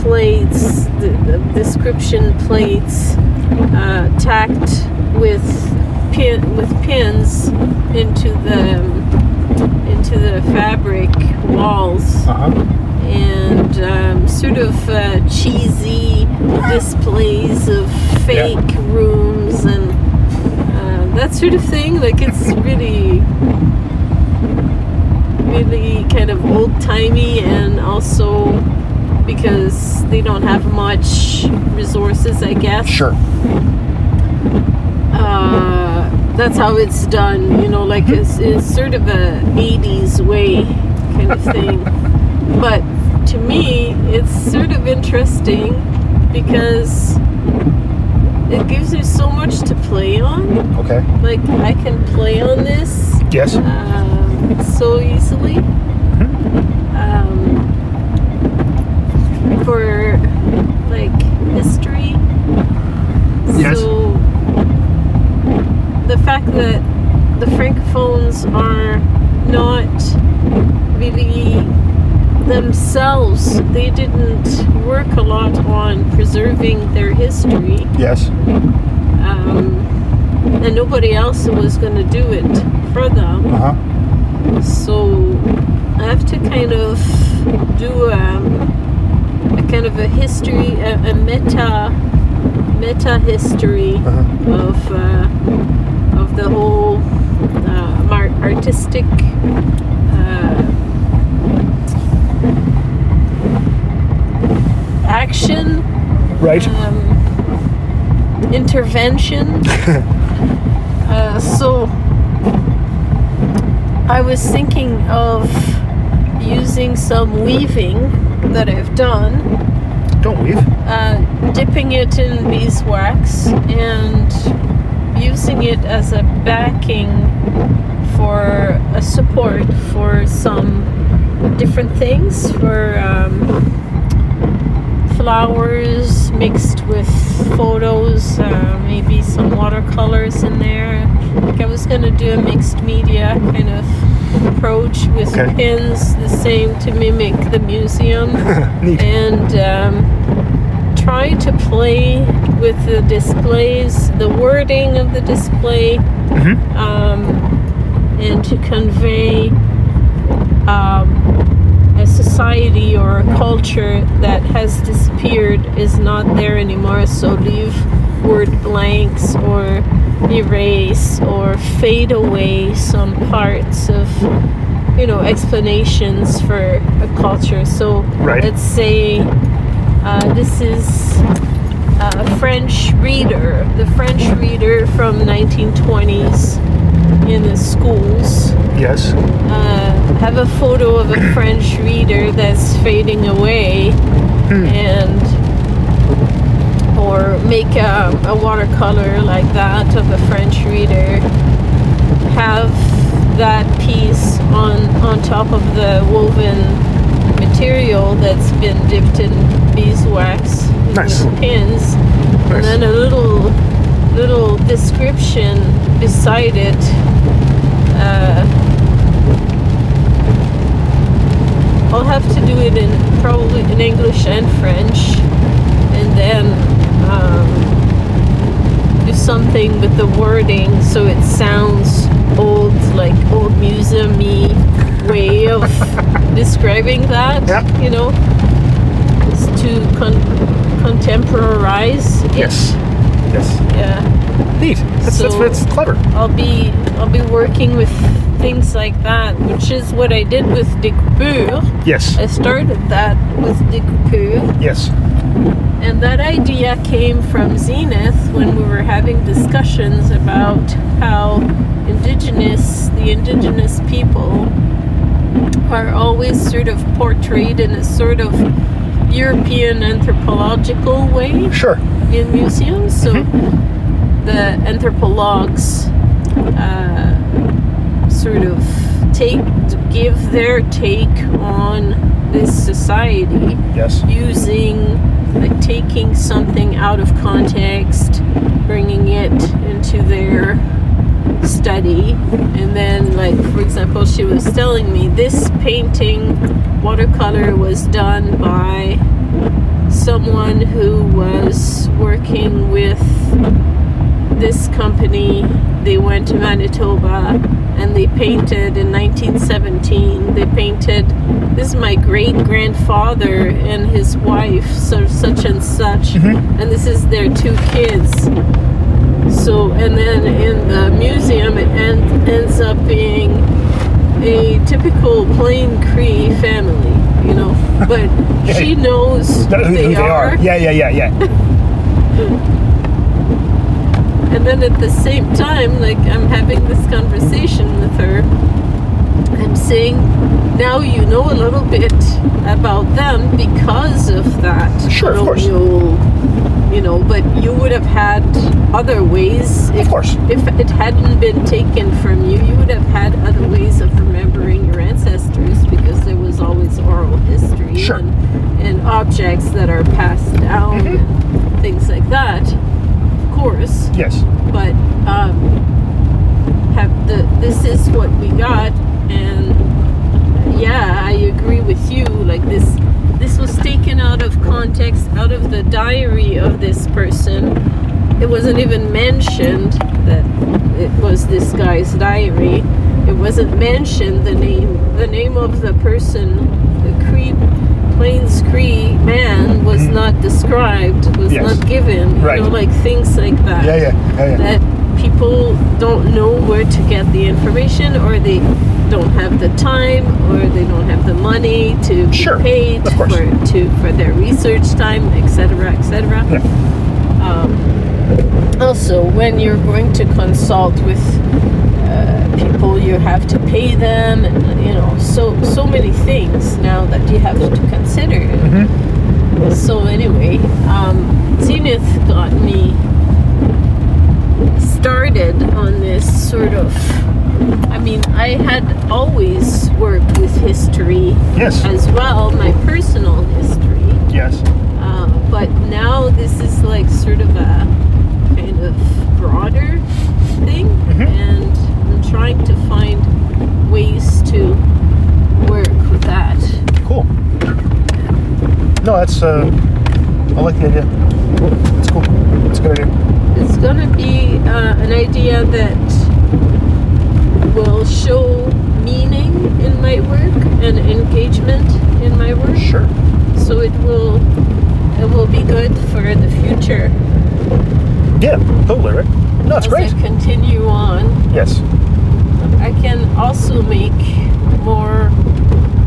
C: plates, the, the description plates, uh, tacked with pin with pins into the into the fabric walls
B: Uh huh.
C: and um, sort of uh, cheesy displays of fake rooms and uh, that sort of thing. Like it's really, really kind of old timey and also because they don't have much resources, I guess
B: Sure.
C: uh, that's how it's done. You know, like it's, it's sort of a '80s way kind of thing. but to me, it's sort of interesting because it gives me so much to play on.
B: Okay.
C: Like I can play on this
B: Yes.
C: um, so easily. Um, for like history.
B: Yes.
C: So the fact that the francophones are not really themselves, they didn't work a lot on preserving their history
B: Yes.
C: um, and nobody else was going to do it for them.
B: Uh huh.
C: So I have to kind of do a, a kind of a history, a, a meta meta history
B: Uh-huh.
C: of uh, of the whole uh, artistic. Uh, action
B: Right.
C: um, intervention. uh, so I was thinking of using some weaving that I've done,
B: Don't weave.
C: uh, dipping it in beeswax and using it as a backing for a support for some different things for um, flowers mixed with photos, uh, maybe some watercolors in there. Like I was gonna do a mixed media kind of approach with
B: Okay.
C: pins, the same to mimic the museum, and um, try to play with the displays, the wording of the display,
B: Mhm.
C: um, and to convey um, a society or a culture that has disappeared is not there anymore. So leave word blanks or erase or fade away some parts of you know explanations for a culture. So
B: Right.
C: let's say uh, this is a French reader, the French reader from 1920s in the schools
B: Yes.
C: uh, have a photo of a French reader that's fading away and or make a, a watercolor like that of a French reader have that piece on on top of the woven material that's been dipped in beeswax
B: Nice.
C: with pins
B: Nice.
C: and then a little little description beside it uh, I'll have to do it in probably in English and French, and then um, do something with the wording so it sounds old, like old museum-y way of describing that.
B: Yeah.
C: You know, is to con- contemporize it.
B: Yes. Yes.
C: Yeah.
B: Neat. That's,
C: So-
B: that's, that's clever.
C: I'll be I'll be working with things like that, which is what I did with Découpure.
B: Yes.
C: I started that with Découpure,
B: Yes.
C: And that idea came from Zenith when we were having discussions about how indigenous, the indigenous people, are always sort of portrayed in a sort of European anthropological way
B: Sure.
C: in museums. So the anthropologues uh, sort of take give their take on this society
B: Yes.
C: using like taking something out of context, bringing it into their study, and then like for example, she was telling me this painting watercolor was done by someone who was working with this company. They went to Manitoba and they painted in 1917. They painted this is my great grandfather and his wife, so such and such, and this is their two kids. So, and then in the museum, it end, ends up being a typical plain Cree family, you know. But she knows
B: Who
C: who they, are.
B: Yeah, yeah, yeah, yeah.
C: And then at the same time, like I'm having this conversation with her, I'm saying, now you know a little bit about them because of that.
B: Sure, of course.
C: You know, but you would have had other ways. If,
B: Of course.
C: If it hadn't been taken from you, you would have had other ways of remembering your ancestors because there was always oral history
B: Sure.
C: and, and objects that are passed down
B: Mm-hmm.
C: and things like that. Course
B: Yes.
C: but um, have the this is what we got and yeah i agree with you like this this was taken out of context out of the diary of this person it wasn't even mentioned that it was this guy's diary it wasn't mentioned the name the name of the person plains cree man was not described was
B: Yes.
C: not given
B: Right.
C: know like things like that
B: Yeah, yeah, yeah, yeah.
C: that people don't know where to get the information or they don't have the time or they don't have the money to be
B: Sure,
C: paid for to for their research time etc etc
B: Yeah.
C: um, also when you're going to consult with uh, people you have to pay them and you know so so many things now that you have to consider
B: Mm-hmm.
C: so anyway um, zenith got me started on this sort of I mean, I had always worked with history
B: Yes.
C: as well, my personal history.
B: Yes.
C: Uh, but now this is like sort of a kind of broader thing,
B: Mhm.
C: and trying to find ways to work with that.
B: Cool. No, that's uh, I like the idea. It's cool. It's a good idea.
C: It's gonna be uh, an idea that will show meaning in my work and engagement in my work.
B: Sure.
C: so it will it will be good for the future
B: Yeah, totally right. No, it's
C: as
B: great.
C: I continue on.
B: Yes.
C: I can also make more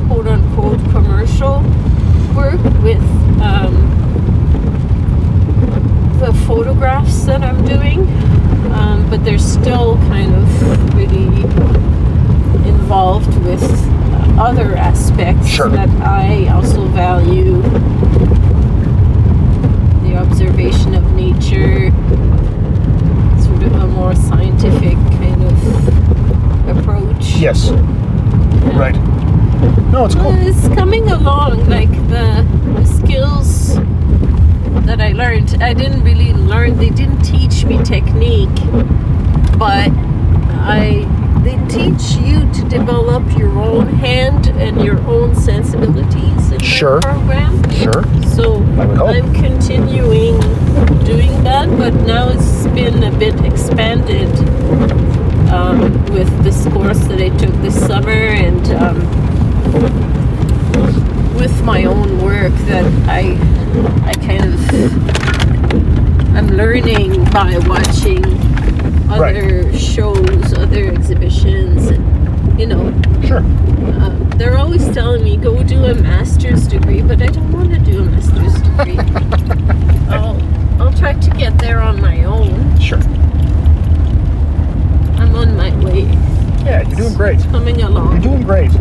C: quote unquote commercial work with um, the photographs that I'm doing, um, but they're still kind of really involved with other aspects
B: Sure.
C: that I also value the observation of nature, sort of a more scientific kind of.
B: Yes. Right. No, it's
C: Well,
B: cool.
C: it's coming along. Like the, the skills that I learned, I didn't really learn. They didn't teach me technique, but I they teach you to develop your own hand and your own sensibilities in
B: Sure.
C: program.
B: Sure.
C: So
B: I would hope.
C: I'm continuing doing that, but now it's been a bit expanded um, with this course that I took this summer and um, with my own work that I I kind of I'm learning by watching
B: Right.
C: other shows, other exhibitions, and you know
B: Sure.
C: um, they're always telling me go do a master's degree, but I don't want to do a master's degree. I'll I'll try to get there on my own.
B: Sure.
C: I'm on my way,
B: Yeah, you're doing great.
C: coming along.
B: You're doing great.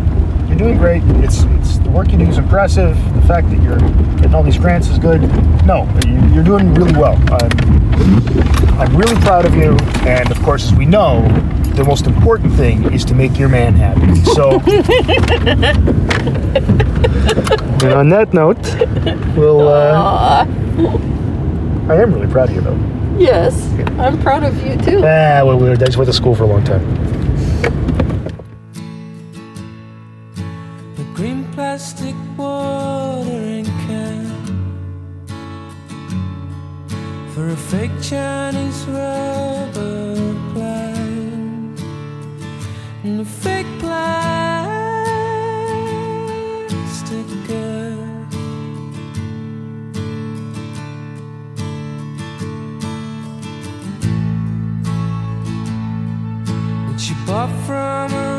B: You're doing great. It's it's the work you do is impressive. The fact that you're getting all these grants is good. No, you- you're doing really well. I'm I'm really proud of you. And of course, as we know, the most important thing is to make your man happy. So. and on that note, we'll. Uh, I am really proud of you, though.
C: Yes, I'm proud of you too.
B: Ah, well, we were, I just went to school for a long time.
E: The green plastic watering can for a fake Chinese rubber plant and a fake plastic bought from